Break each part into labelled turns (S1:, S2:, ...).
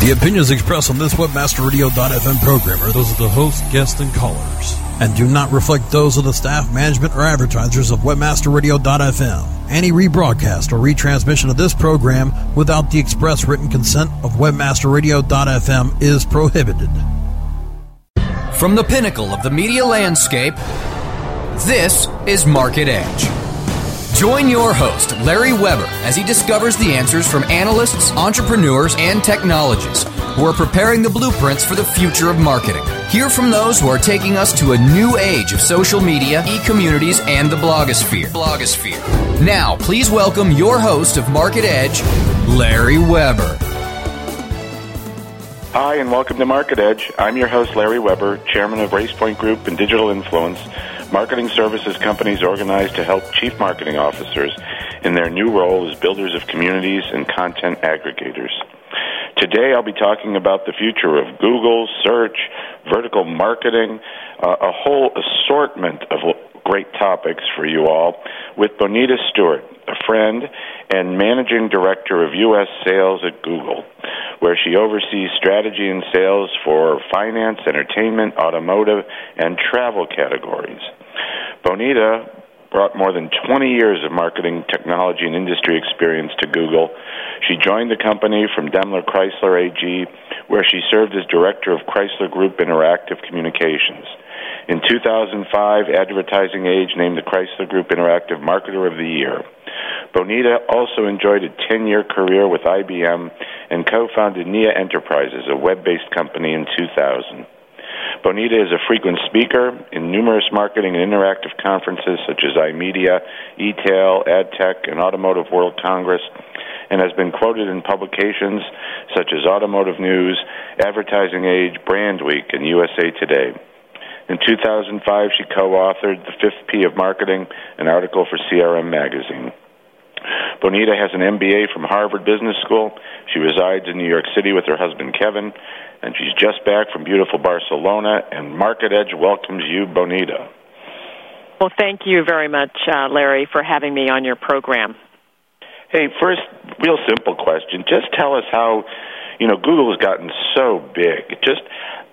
S1: The opinions expressed on this WebmasterRadio.fm program are those of the host, guests, and callers, and do not reflect those of the staff, management, or advertisers of WebmasterRadio.fm. Any rebroadcast or retransmission of this program without the express written consent of WebmasterRadio.fm is prohibited.
S2: From the pinnacle of the media landscape, this is Market Edge. Join your host, Larry Weber, as he discovers the answers from analysts, entrepreneurs, and technologists who are preparing the blueprints for the future of marketing. Hear from those who are taking us to a new age of social media, e communities, and the blogosphere. Blogosphere. Now, please welcome your host of Market Edge, Larry Weber.
S3: Hi, and welcome to Market Edge. I'm your host, Larry Weber, chairman of RacePoint Group and Digital Influence marketing services companies organized to help chief marketing officers in their new role as builders of communities and content aggregators. Today I'll be talking about the future of Google, search, vertical marketing, uh, a whole assortment of great topics for you all with Bonita Stewart, a friend and managing director of U.S. sales at Google, where she oversees strategy and sales for finance, entertainment, automotive, and travel categories. Bonita brought more than 20 years of marketing, technology, and industry experience to Google. She joined the company from Daimler Chrysler AG, where she served as director of Chrysler Group Interactive Communications. In 2005, Advertising Age named the Chrysler Group Interactive Marketer of the Year. Bonita also enjoyed a 10 year career with IBM and co founded NIA Enterprises, a web based company, in 2000. Bonita is a frequent speaker in numerous marketing and interactive conferences such as iMedia, eTail, AdTech, and Automotive World Congress, and has been quoted in publications such as Automotive News, Advertising Age, Brand Week, and USA Today. In 2005, she co authored The Fifth P of Marketing, an article for CRM Magazine. Bonita has an MBA from Harvard Business School. She resides in New York City with her husband Kevin, and she's just back from beautiful Barcelona. And Market Edge welcomes you, Bonita.
S4: Well, thank you very much, uh, Larry, for having me on your program.
S3: Hey, first, real simple question. Just tell us how, you know, Google has gotten so big. Just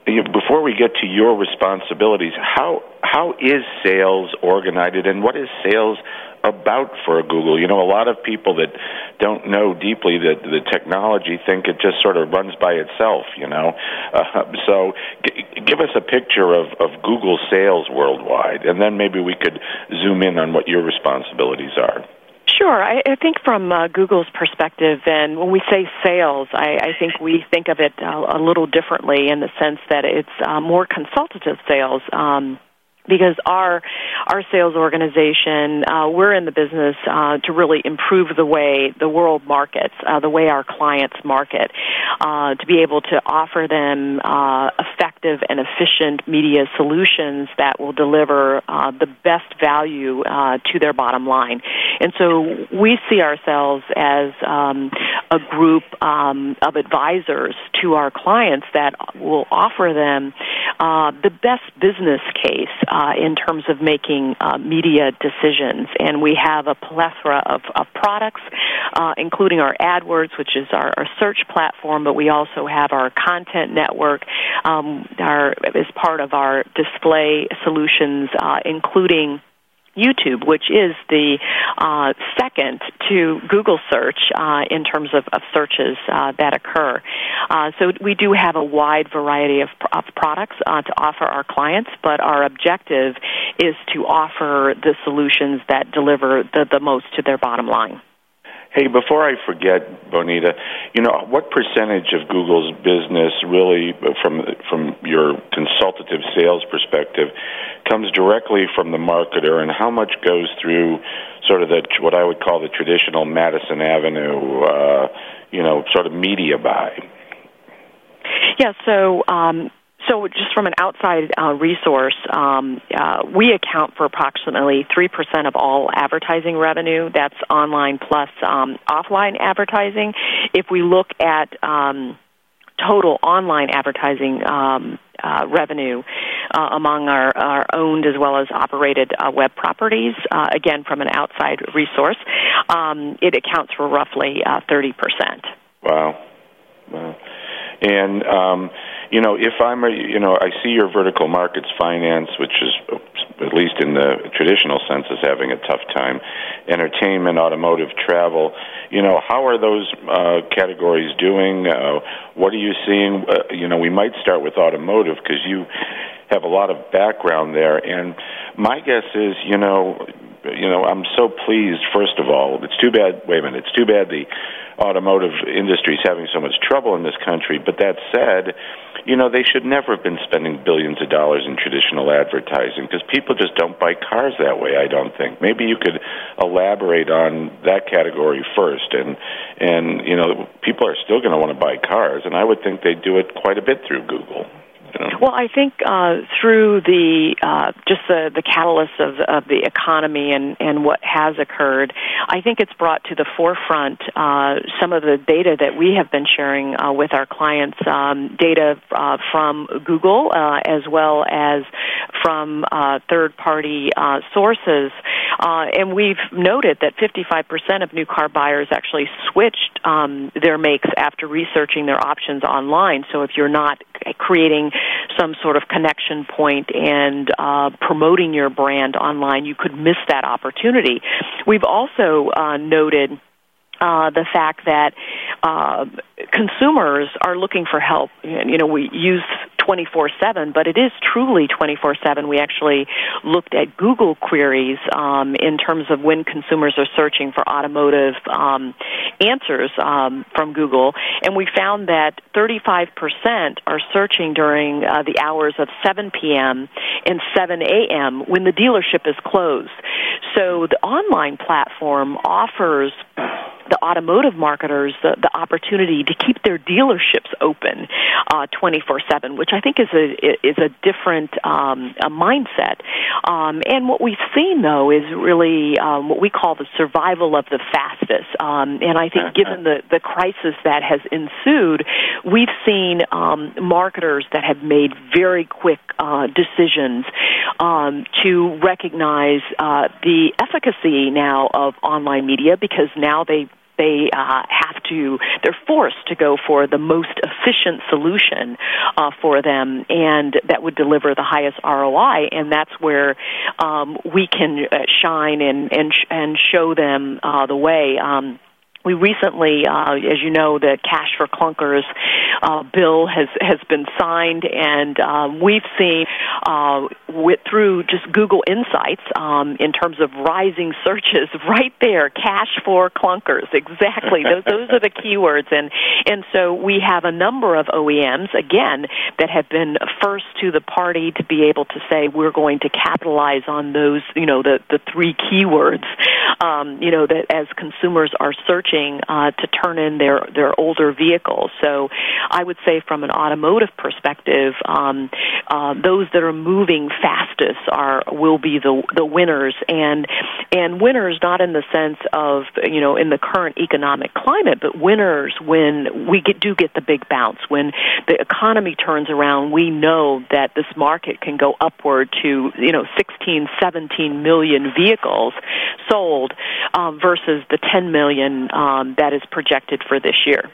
S3: you know, before we get to your responsibilities, how how is sales organized, and what is sales about for Google? You know, a lot of people that don't know deeply the the technology think it just sort of runs by itself. You know, uh, so g- give us a picture of of Google sales worldwide, and then maybe we could zoom in on what your responsibilities are.
S4: Sure. I, I think from uh, Google's perspective, and when we say sales, I, I think we think of it uh, a little differently in the sense that it's uh, more consultative sales. Um, because our our sales organization uh, we're in the business uh, to really improve the way the world markets, uh, the way our clients market, uh, to be able to offer them uh, effective and efficient media solutions that will deliver uh, the best value to their bottom line. And so we see ourselves as um, a group um, of advisors to our clients that will offer them the best business case uh, in terms of making uh, media decisions. And we have a plethora of, of products, uh, including our AdWords, which is our, our, search platform, but we also have our content network um, our, as part of our display solutions, uh, including YouTube, which is the uh, second to Google search uh, in terms of, of searches uh, that occur. Uh, so we do have a wide variety of, of products uh, to offer our clients, but our objective is to offer the solutions that deliver the, the most to their bottom line.
S3: Hey, before I forget, Bonita, you know what percentage of Google's business really, from from your consultative sales perspective, comes directly from the marketer, and how much goes through sort of the what I would call the traditional Madison Avenue, uh, you know, sort of media buy?
S4: Yeah, so um, so, just from an outside uh, resource, um, uh, we account for approximately 3% of all advertising revenue. That's online plus um, offline advertising. If we look at um, total online advertising um, uh, revenue uh, among our, our, owned as well as operated uh, web properties, uh, again from an outside resource, um, it accounts for roughly 30%.
S3: Wow. Wow. And um, you know, if I'm a, you know, I see your vertical markets finance, which is at least in the traditional sense is having a tough time. Entertainment, automotive, travel. You know, how are those uh, categories doing? Uh, what are you seeing? Uh, you know, we might start with automotive because you have a lot of background there, and my guess is, you know, you know, I'm so pleased. First of all, it's too bad. Wait a minute, it's too bad the automotive industry is having so much trouble in this country. But that said, you know, they should never have been spending billions of dollars in traditional advertising because people just don't buy cars that way. I don't think. Maybe you could elaborate on that category first, and and you know, people are still going to want to buy cars, and I would think they do it quite a bit through Google.
S4: Well, I think uh, through the uh, just the, the catalyst of, of the economy and, and what has occurred, I think it's brought to the forefront uh, some of the data that we have been sharing uh, with our clients, um, data uh, from Google uh, as well as from third-party sources, and we've noted that 55% of new car buyers actually switched um, their makes after researching their options online. So if you're not creating some sort of connection point and uh, promoting your brand online, you could miss that opportunity. We've also uh, noted uh, the fact that uh, consumers are looking for help. You know, we use 24/7, but it is truly 24/7. We actually looked at Google queries um, in terms of when consumers are searching for automotive um, answers um, from Google, and we found that 35% are searching during uh, the hours of 7 p.m. and 7 a.m. when the dealership is closed. So the online platform offers the automotive marketers the, the opportunity to keep their dealerships open uh, 24/7, which I think is a is a different um, a mindset. Um, and what we've seen though is really um, what we call the survival of the fastest. Um, and I think uh-huh. given the the crisis that has ensued, we've seen um, marketers that have made very quick uh, decisions um, to recognize uh, the efficacy now of online media because now they they uh, have to they're forced to go for the most efficient solution uh, for them and that would deliver the highest ROI and that's where um, we can uh, shine and and sh- and show them uh, the way. Um, we recently, uh, as you know, the Cash for Clunkers uh, bill has has been signed, and um, we've seen uh, with, through just Google Insights um, in terms of rising searches right there. Cash for Clunkers, exactly. those those are the keywords, and and so we have a number of OEMs again that have been first to the party to be able to say we're going to capitalize on those, you know, the the three keywords, um, you know, that as consumers are searching uh, to turn in their their older vehicles. So, I would say from an automotive perspective, um, uh, those that are moving fastest are will be the the winners, and and winners not in the sense of you know in the current economic climate, but winners when we get do get the big bounce when the economy turns around. We know that this market can go upward to you know 16, 17 million vehicles sold um, versus the 10 million. Um, um, that is projected for this year.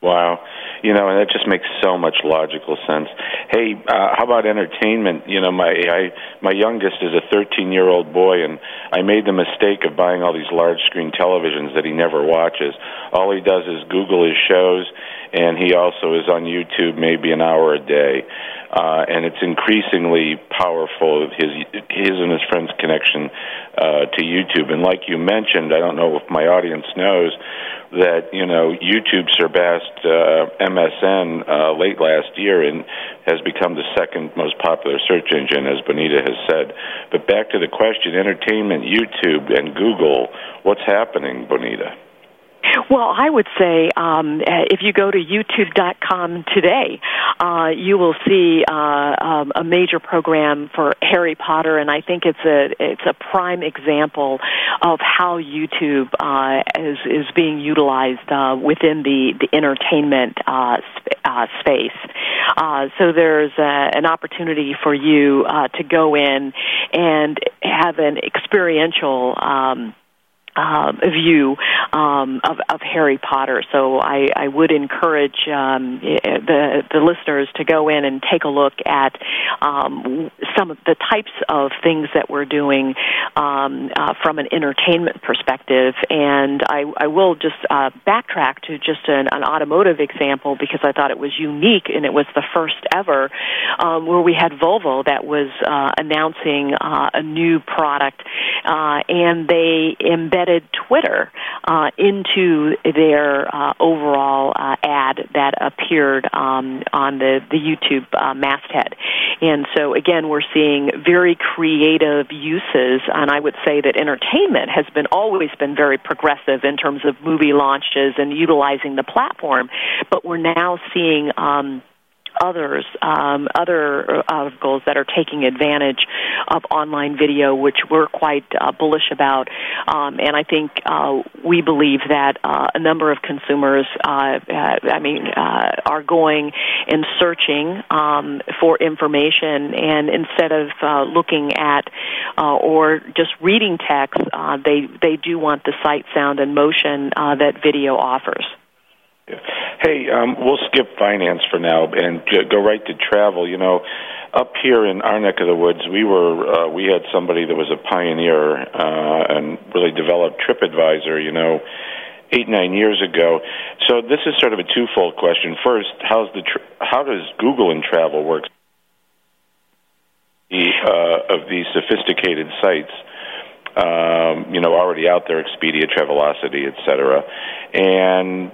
S3: Wow, you know, and that just makes so much logical sense. Hey, uh, how about entertainment? You know, my I my youngest is a 13 year old boy, and I made the mistake of buying all these large screen televisions that he never watches. All he does is Google his shows, and he also is on YouTube maybe an hour a day uh, and it's increasingly powerful. His his and his friends' connection uh, to YouTube, and like you mentioned, I don't know if my audience knows that you know YouTube surpassed uh, MSN uh, late last year and has become the second most popular search engine, as Bonita has said. But back to the question: entertainment, YouTube, and Google. What's happening, Bonita?
S4: Well, I would say um, if you go to YouTube.com today, uh, you will see uh, um, a major program for Harry Potter, and I think it's a it's a prime example of how YouTube uh, is is being utilized uh, within the the entertainment uh, sp- uh, space. Uh, so there's a, an opportunity for you uh, to go in and have an experiential. Um, uh, view um, of, of Harry Potter. So I, I would encourage um, the the listeners to go in and take a look at um, some of the types of things that we're doing um, uh, from an entertainment perspective. And I, I will just uh, backtrack to just an, an automotive example because I thought it was unique and it was the first ever um, where we had Volvo that was uh, announcing uh, a new product uh, and they embedded embedded Twitter uh, into their uh, overall uh, ad that appeared um, on the, the YouTube uh, masthead. And so, again, we're seeing very creative uses, and I would say that entertainment has been always been very progressive in terms of movie launches and utilizing the platform, but we're now seeing um, others, um, other articles that are taking advantage of online video, which we're quite uh, bullish about. Um, and I think uh, we believe that uh, a number of consumers, uh, uh, I mean, uh, are going and searching um, for information, and instead of looking at or just reading text, they they do want the sight, sound, and motion that video offers.
S3: Hey, um, we'll skip finance for now and go right to travel. You know, up here in our neck of the woods, we were uh, we had somebody that was a pioneer uh, and really developed TripAdvisor. You know, eight nine years ago. So this is sort of a twofold question. First, how's the how does Google and travel work? Uh, of these sophisticated sites um, you know, already out there, Expedia, Travelocity, et cetera. And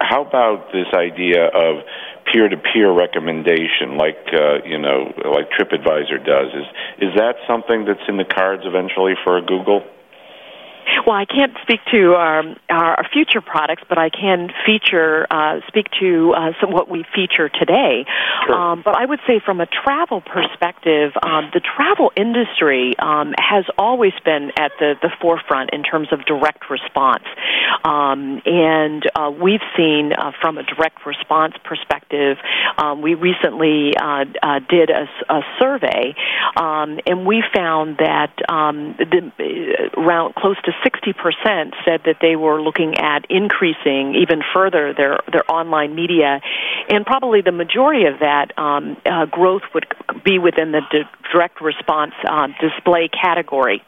S3: how about this idea of peer-to-peer recommendation, like uh, you know, like TripAdvisor does? Is is that something that's in the cards eventually for Google?
S4: Well, I can't speak to um, our future products, but I can feature uh, speak to uh, some what we feature today.
S3: Sure.
S4: Um, but I would say, from a travel perspective, um, the travel industry um, has always been at the, the forefront in terms of direct response, um, and uh, we've seen uh, from a direct response perspective. Um, we recently uh, uh, did a, a survey, and we found that the, around close to 60% said that they were looking at increasing even further their, their online media. And probably the majority of that um, uh, growth would be within the di- direct response uh, display category.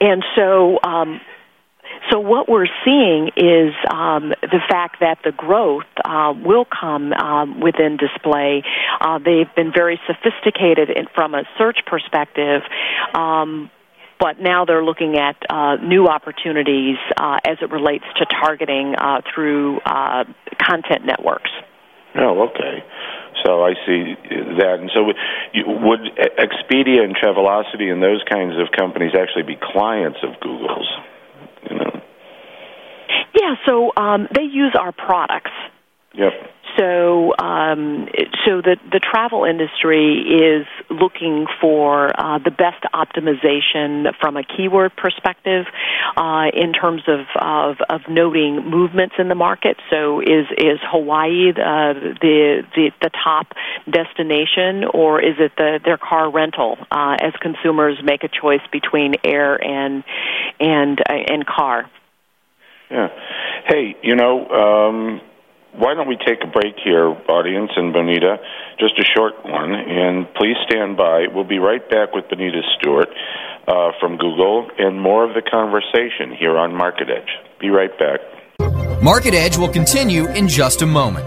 S4: And so, um, so what we're seeing is um, the fact that the growth uh, will come um, within display. Uh, they've been very sophisticated in, from a search perspective. Um, but now they're looking at uh, new opportunities uh, as it relates to targeting uh, through uh, content networks.
S3: Oh, okay. So I see that, and so would Expedia and Travelocity and those kinds of companies actually be clients of Google's? You know.
S4: Yeah. So um, they use our products.
S3: Yep.
S4: So, um, so the the travel industry is looking for uh, the best optimization from a keyword perspective uh, in terms of, of, of noting movements in the market. So, is is Hawaii the, the the top destination, or is it the their car rental uh, as consumers make a choice between air and and uh, and car?
S3: Yeah. Hey, you know. Um why don't we take a break here, audience and Bonita, just a short one, and please stand by. We'll be right back with Bonita Stewart uh, from Google and more of the conversation here on Market Edge. Be right back.
S2: Market Edge will continue in just a moment.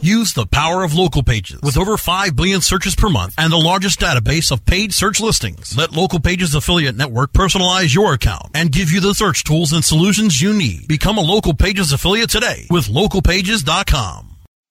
S1: Use the power of local pages with over 5 billion searches per month and the largest database of paid search listings. Let Local Pages Affiliate Network personalize your account and give you the search tools and solutions you need. Become a Local Pages affiliate today with localpages.com.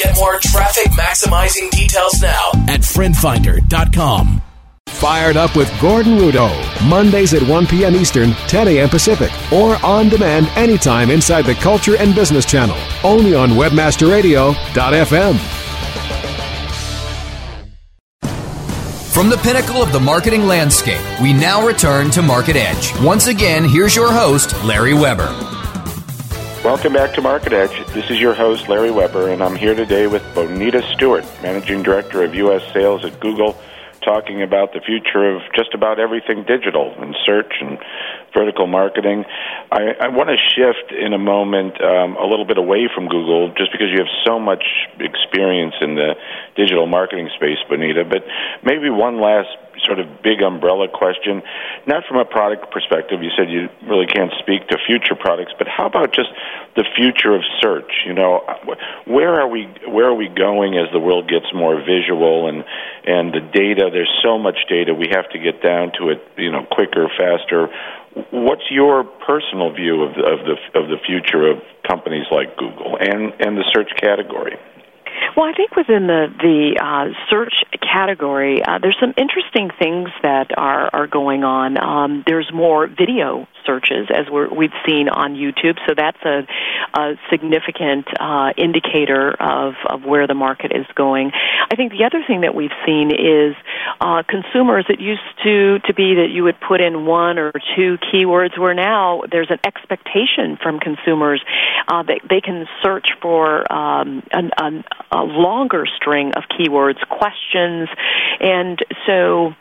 S5: Get more traffic maximizing details now at FriendFinder.com.
S6: Fired up with Gordon Rudo, Mondays at 1 p.m. Eastern, 10 a.m. Pacific, or on demand anytime inside the Culture and Business Channel, only on WebmasterRadio.fm.
S2: From the pinnacle of the marketing landscape, we now return to Market Edge. Once again, here's your host, Larry Weber.
S3: Welcome back to Market Edge. This is your host, Larry Weber, and I'm here today with Bonita Stewart, Managing Director of U.S. Sales at Google, talking about the future of just about everything digital and search and vertical marketing. I, I want to shift in a moment um, a little bit away from Google just because you have so much experience in the digital marketing space, Bonita, but maybe one last sort of big umbrella question, not from a product perspective. You said you really can't speak to future products, but how about just the future of search? You know, where are we where are we going as the world gets more visual and and the data? There's so much data. We have to get down to it, you know, quicker, faster. What's your personal view of the, of the of the future of companies like Google and and the search category?
S4: Well, I think within the the uh, search category, uh, there's some interesting things that are are going on. Um, there's more video searches as we have seen on YouTube, so that's a, a significant uh, indicator of of where the market is going. I think the other thing that we've seen is uh, consumers. It used to to be that you would put in one or two keywords, where now there's an expectation from consumers uh, that they can search for um, an, an, a longer string of keywords, questions, and so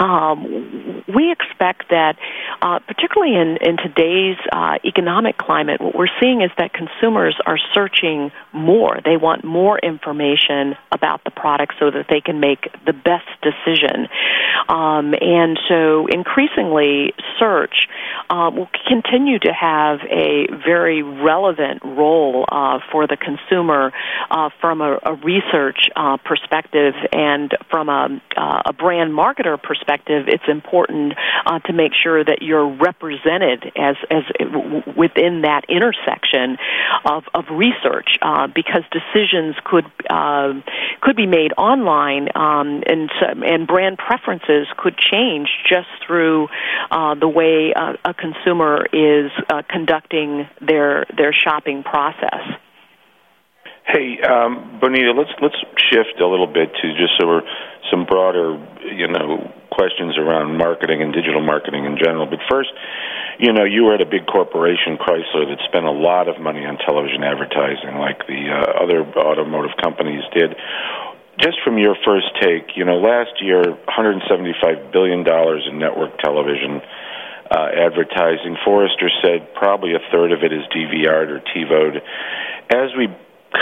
S4: um, we expect that, uh, particularly in, in today's uh, economic climate, what we're seeing is that consumers are searching more. They want more information about the product so that they can make the best decision. Um, and so, increasingly, search uh, will continue to have a very relevant role uh, for the consumer uh, from a, a research uh, perspective and from a, a brand marketer perspective it's important uh, to make sure that you're represented as as within that intersection of of research, uh, because decisions could uh, could be made online, um, and and brand preferences could change just through uh, the way a, a consumer is uh, conducting their their shopping process.
S3: Hey, um, Bonita, let's let's shift a little bit to just some broader, you know, questions around marketing and digital marketing in general. But first, you know, you were at a big corporation, Chrysler, that spent a lot of money on television advertising, like the uh, other automotive companies did. Just from your first take, you know, last year, 175 billion dollars in network television uh, advertising. Forrester said probably a third of it is DVR'd or TiVoed. As we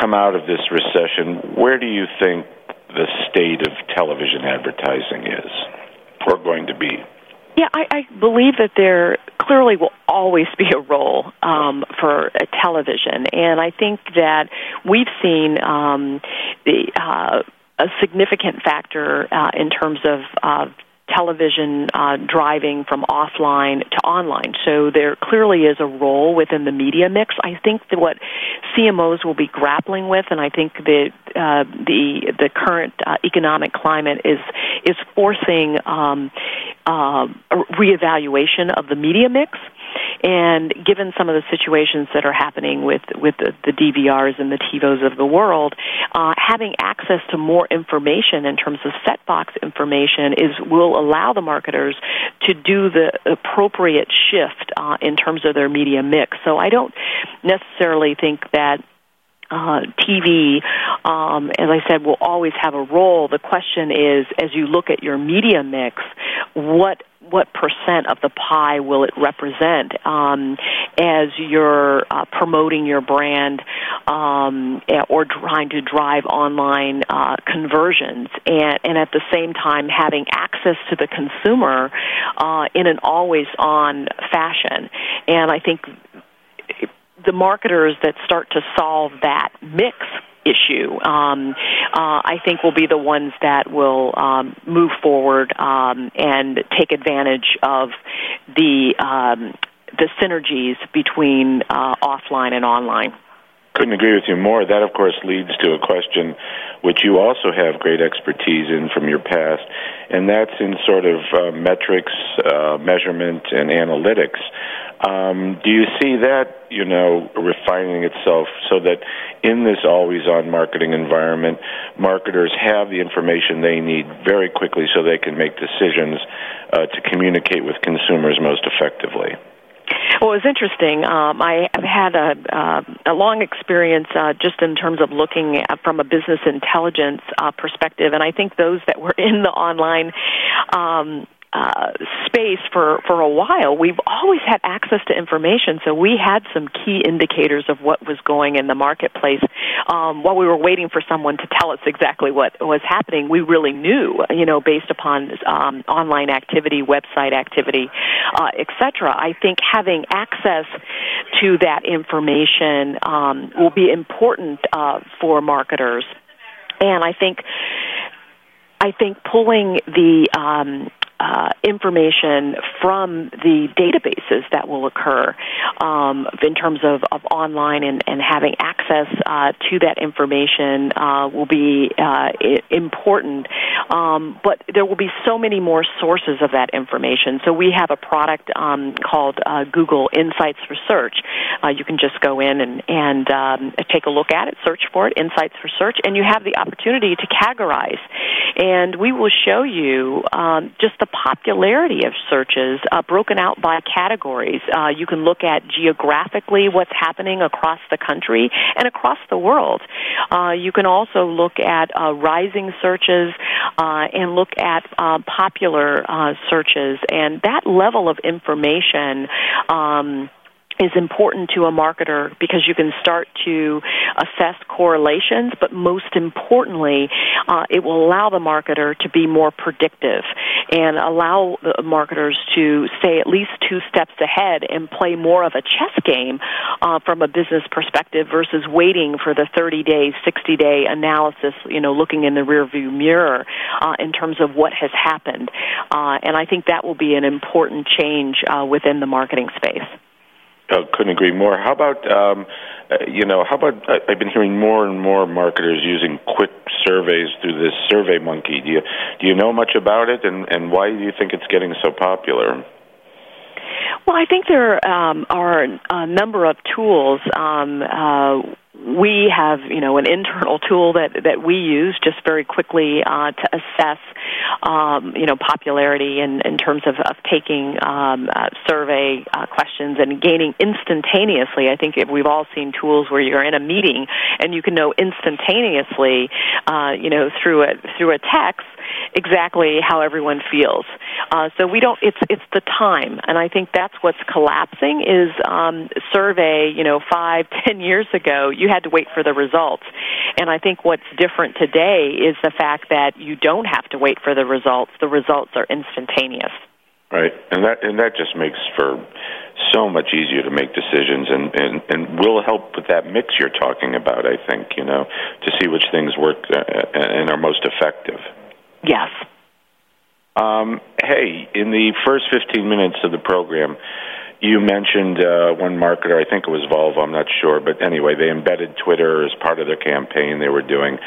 S3: come out of this recession, where do you think the state of television advertising is or going to be?
S4: Yeah, I, I believe that there clearly will always be a role um, for television, and I think that we've seen um, the uh, a significant factor uh, in terms of uh, television uh, driving from offline to online. So there clearly is a role within the media mix. I think that what CMOs will be grappling with, and I think that uh, the the current uh, economic climate is is forcing um, uh, a reevaluation of the media mix. And given some of the situations that are happening with with the, the DVRs and the TiVos of the world, uh, having access to more information in terms of set box information is will allow the marketers to do the appropriate shift uh, in terms of their media mix. So I don't necessarily think that uh, TV, um, as I said, will always have a role. The question is, as you look at your media mix, what what percent of the pie will it represent um, as you're uh, promoting your brand um, or trying to drive online uh, conversions, and, and at the same time having access to the consumer uh, in an always-on fashion. And I think the marketers that start to solve that mix issue, um, uh, I think will be the ones that will um, move forward um, and take advantage of the um, the synergies between uh, offline and online.
S3: Couldn't agree with you more. That, of course, leads to a question which you also have great expertise in from your past, and that's in sort of uh, metrics, uh, measurement, and analytics. Um, do you see that, you know, refining itself so that in this always on marketing environment, marketers have the information they need very quickly so they can make decisions uh, to communicate with consumers most effectively?
S4: Well, it was interesting. Um, I have had a, uh, a long experience uh, just in terms of looking at, from a business intelligence uh, perspective, and I think those that were in the online um, uh, space for, for a while, we've always had access to information. So we had some key indicators of what was going in the marketplace. Um, while we were waiting for someone to tell us exactly what was happening, we really knew, you know, based upon um, online activity, website activity, uh, etc. I think having access to that information um, will be important uh, for marketers. And I think I think pulling the um, uh, information from the databases that will occur um, in terms of, of online and, and having access uh, to that information uh, will be uh, important. Um, but there will be so many more sources of that information. So we have a product um, called uh, Google Insights for Search. Uh, you can just go in and, and um, take a look at it, search for it, Insights for Search, and you have the opportunity to categorize. And we will show you um, just the popularity of searches uh, broken out by categories. Uh, you can look at geographically what's happening across the country and across the world. Uh, you can also look at uh, rising searches uh, and look at uh, popular searches, and that level of information. Um, is important to a marketer because you can start to assess correlations, but most importantly, uh, it will allow the marketer to be more predictive and allow the marketers to stay at least two steps ahead and play more of a chess game uh, from a business perspective versus waiting for the 30 day, 60 day analysis, you know, looking in the rearview mirror uh, in terms of what has happened. Uh, and I think that will be an important change uh, within the marketing space.
S3: Uh, couldn't agree more. How about um, uh, you know? How about uh, I've been hearing more and more marketers using quick surveys through this Survey Monkey. Do you do you know much about it, and and why do you think it's getting so popular?
S4: Well, I think there um, are a number of tools. Um, uh, we have, you know, an internal tool that that we use just very quickly uh, to assess, um, you know, popularity in, in terms of, of taking um, uh, survey uh, questions and gaining instantaneously. I think we've all seen tools where you're in a meeting and you can know instantaneously, uh, you know, through a through a text exactly how everyone feels. Uh, so we don't. It's it's the time, and I think that's what's collapsing. Is um, survey. You know, five, ten years ago, you had to wait for the results, and I think what's different today is the fact that you don't have to wait for the results. The results are instantaneous.
S3: Right, and that and that just makes for so much easier to make decisions and, and, and will help with that mix you're talking about, I think, you know, to see which things work uh, and are most effective.
S4: Yes.
S3: Um, hey, in the first 15 minutes of the program, you mentioned uh, one marketer, I think it was Volvo, I'm not sure, but anyway, they embedded Twitter as part of their campaign they were doing.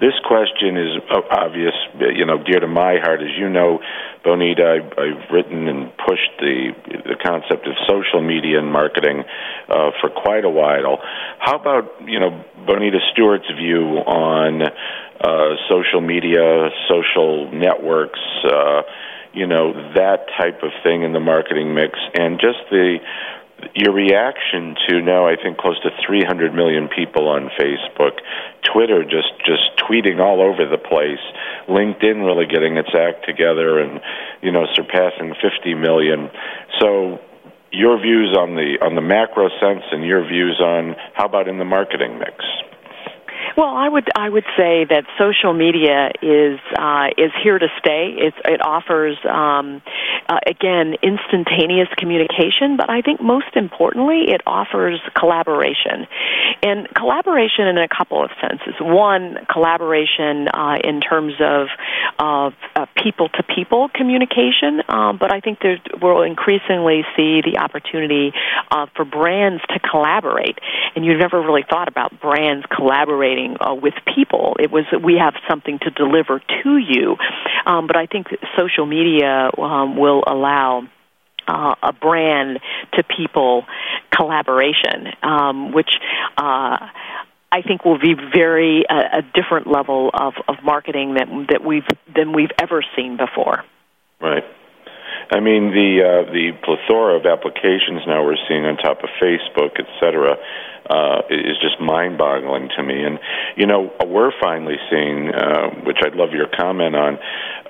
S3: This question is obvious, you know, dear to my heart. As you know, Bonita, I've, I've written and pushed the the concept of social media and marketing uh, for quite a while. How about you know Bonita Stewart's view on uh, social media, social networks? Uh, you know that type of thing in the marketing mix, and just the your reaction to now I think close to 300 million people on Facebook, Twitter just just tweeting all over the place, LinkedIn really getting its act together and you know surpassing 50 million. So your views on the on the macro sense and your views on how about in the marketing mix?
S4: Well, I would I would say that social media is uh, is here to stay. It's, it offers um, uh, again instantaneous communication, but I think most importantly, it offers collaboration, and collaboration in a couple of senses. One, collaboration uh, in terms of of people to people communication, um, but I think there, we'll increasingly see the opportunity uh, for brands to collaborate, and you've never really thought about brands collaborating uh, with people. It was we have something to deliver to you, um, but I think social media um, will allow. Uh, a brand to people collaboration, um, which uh, I think will be very uh, a different level of, of marketing that that we've than we've ever seen before.
S3: Right. I mean the uh, the plethora of applications now we're seeing on top of Facebook, et cetera uh, is just mind-boggling to me. And you know, we're finally seeing, uh, which I'd love your comment on,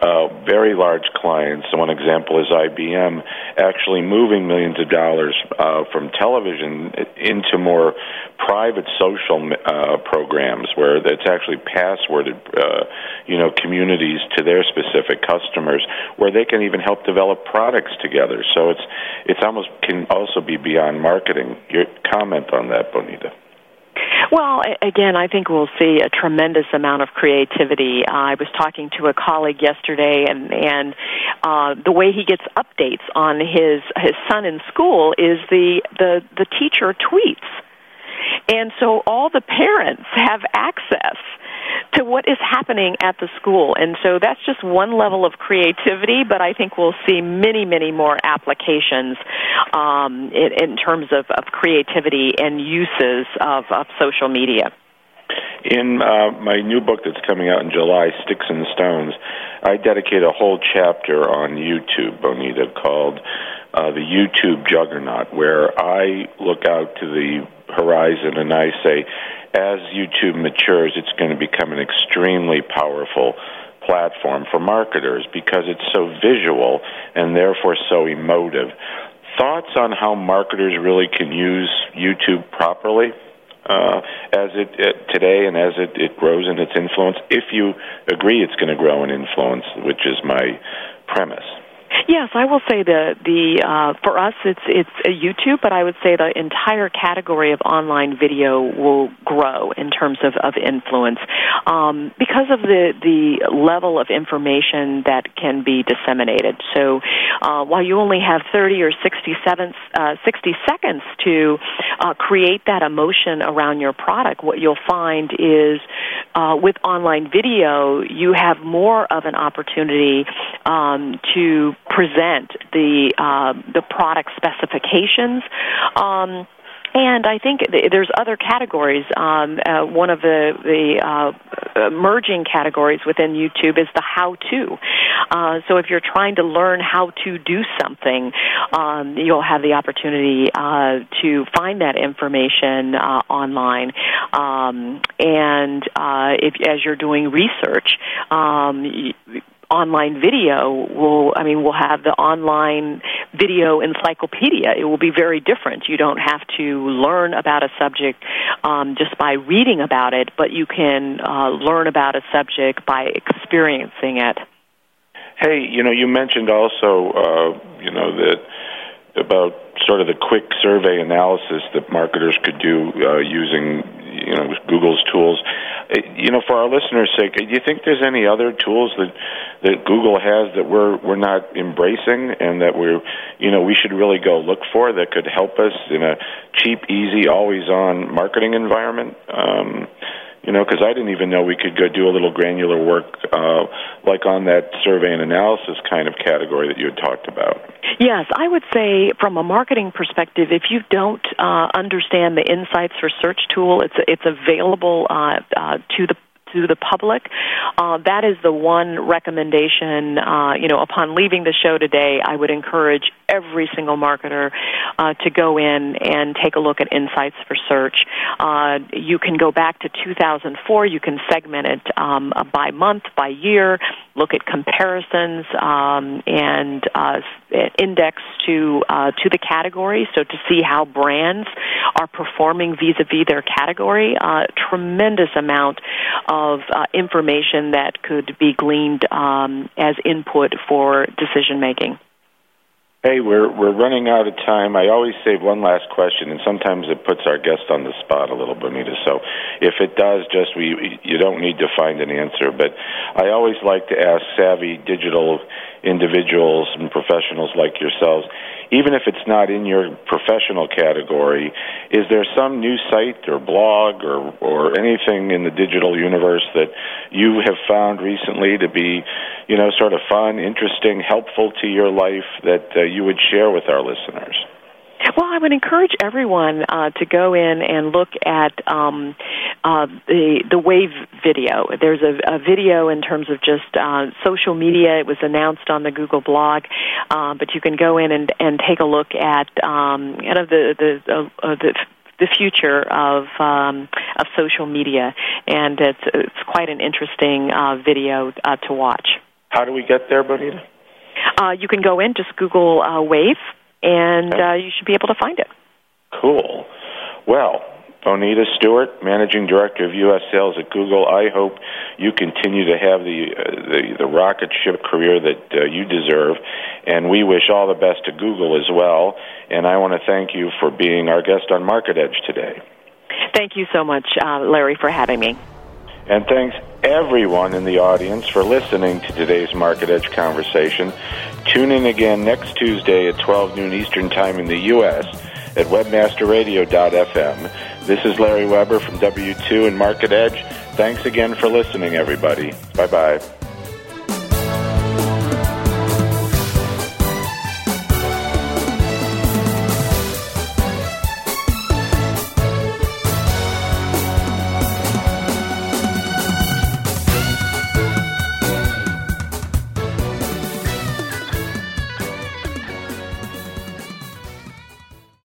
S3: uh, very large clients. So one example is IBM actually moving millions of dollars uh, from television into more private social uh, programs where it's actually passworded, uh, you know, communities to their specific customers, where they can even help develop products together. So it's it's almost can also be beyond marketing. Your comment on that, Bonita?
S4: Well, again, I think we'll see a tremendous amount of creativity. Uh, I was talking to a colleague yesterday, and and uh, the way he gets updates on his his son in school is the the the teacher tweets, and so all the parents have access to what is happening at the school. And so that's just one level of creativity, but I think we'll see many, many more applications um, in, in terms of, of creativity and uses of, of social media.
S3: In uh, my new book that's coming out in July, Sticks and Stones, I dedicate a whole chapter on YouTube, Bonita, called uh, the YouTube Juggernaut, where I look out to the horizon and I say, as YouTube matures, it's going to become an extremely powerful platform for marketers because it's so visual and therefore so emotive. Thoughts on how marketers really can use YouTube properly uh, as it, it today and as it, it grows in its influence? If you agree it's going to grow in influence, which is my premise.
S4: Yes, I will say the the uh, for us it's it's YouTube, but I would say the entire category of online video will grow in terms of, of influence um, because of the the level of information that can be disseminated. So uh, while you only have 30 or 67 uh, 60 seconds to uh, create that emotion around your product, what you'll find is uh, with online video you have more of an opportunity um, to present the uh, the product specifications. Um, and I think there's other categories. Um, uh, one of the the uh, emerging categories within YouTube is the how-to. Uh, so if you're trying to learn how to do something, um, you'll have the opportunity uh, to find that information uh, online. Um, and uh, if as you're doing research. Um, online video will I mean will have the online video encyclopedia. It will be very different. You don't have to learn about a subject um, just by reading about it, but you can uh, learn about a subject by experiencing it.
S3: Hey, you know, you mentioned also, uh, you know, that about sort of the quick survey analysis that marketers could do uh, using you know Google's tools. Uh, you know, for our listeners' sake, do you think there's any other tools that that Google has that we're we're not embracing and that we're you know we should really go look for that could help us in a cheap, easy, always-on marketing environment? Um, you know, because I didn't even know we could go do a little granular work, uh, like on that survey and analysis kind of category that you had talked about.
S4: Yes, I would say from a marketing perspective, if you don't uh, understand the Insights for Search tool, it's it's available uh, uh, to the to the public, uh, that is the one recommendation. Uh, you know, upon leaving the show today, I would encourage every single marketer uh, to go in and take a look at Insights for Search. Uh, you can go back to 2004. You can segment it um, by month, by year, look at comparisons, um, and uh, index to uh, to the category. So to see how brands are performing vis-a-vis their category, tremendous amount of uh, information that could be gleaned um, as input for decision making.
S3: Hey, we're we're running out of time. I always save one last question, and sometimes it puts our guest on the spot a little, Bonita. So, if it does, just we you don't need to find an answer. But I always like to ask savvy digital individuals and professionals like yourselves even if it's not in your professional category, is there some new site or blog or, or anything in the digital universe that you have found recently to be, you know, sort of fun, interesting, helpful to your life that uh, you would share with our listeners?
S4: Well, I would encourage everyone uh, to go in and look at um, uh, the the Wave video. There's a, a video in terms of just uh, social media. It was announced on the Google blog, uh, but you can go in and and take a look at um, kind of the the uh, uh, the the future of um, of social media, and it's it's quite an interesting uh, video uh, to watch.
S3: How do we get there, Bonita?
S4: Uh, you can go in, just Google uh, Wave, and uh, you should be able to find it.
S3: Cool. Well, Bonita Stewart, Managing Director of U.S. Sales at Google. I hope you continue to have the uh, the, the rocket ship career that uh, you deserve, and we wish all the best to Google as well. And I want to thank you for being our guest on Market Edge today.
S4: Thank you so much, uh, Larry, for having me.
S3: And thanks everyone in the audience for listening to today's Market Edge conversation. Tune in again next Tuesday at 12 noon Eastern Time in the U.S. at webmasterradio.fm. This is Larry Weber from W2 and Market Edge. Thanks again for listening, everybody. Bye bye.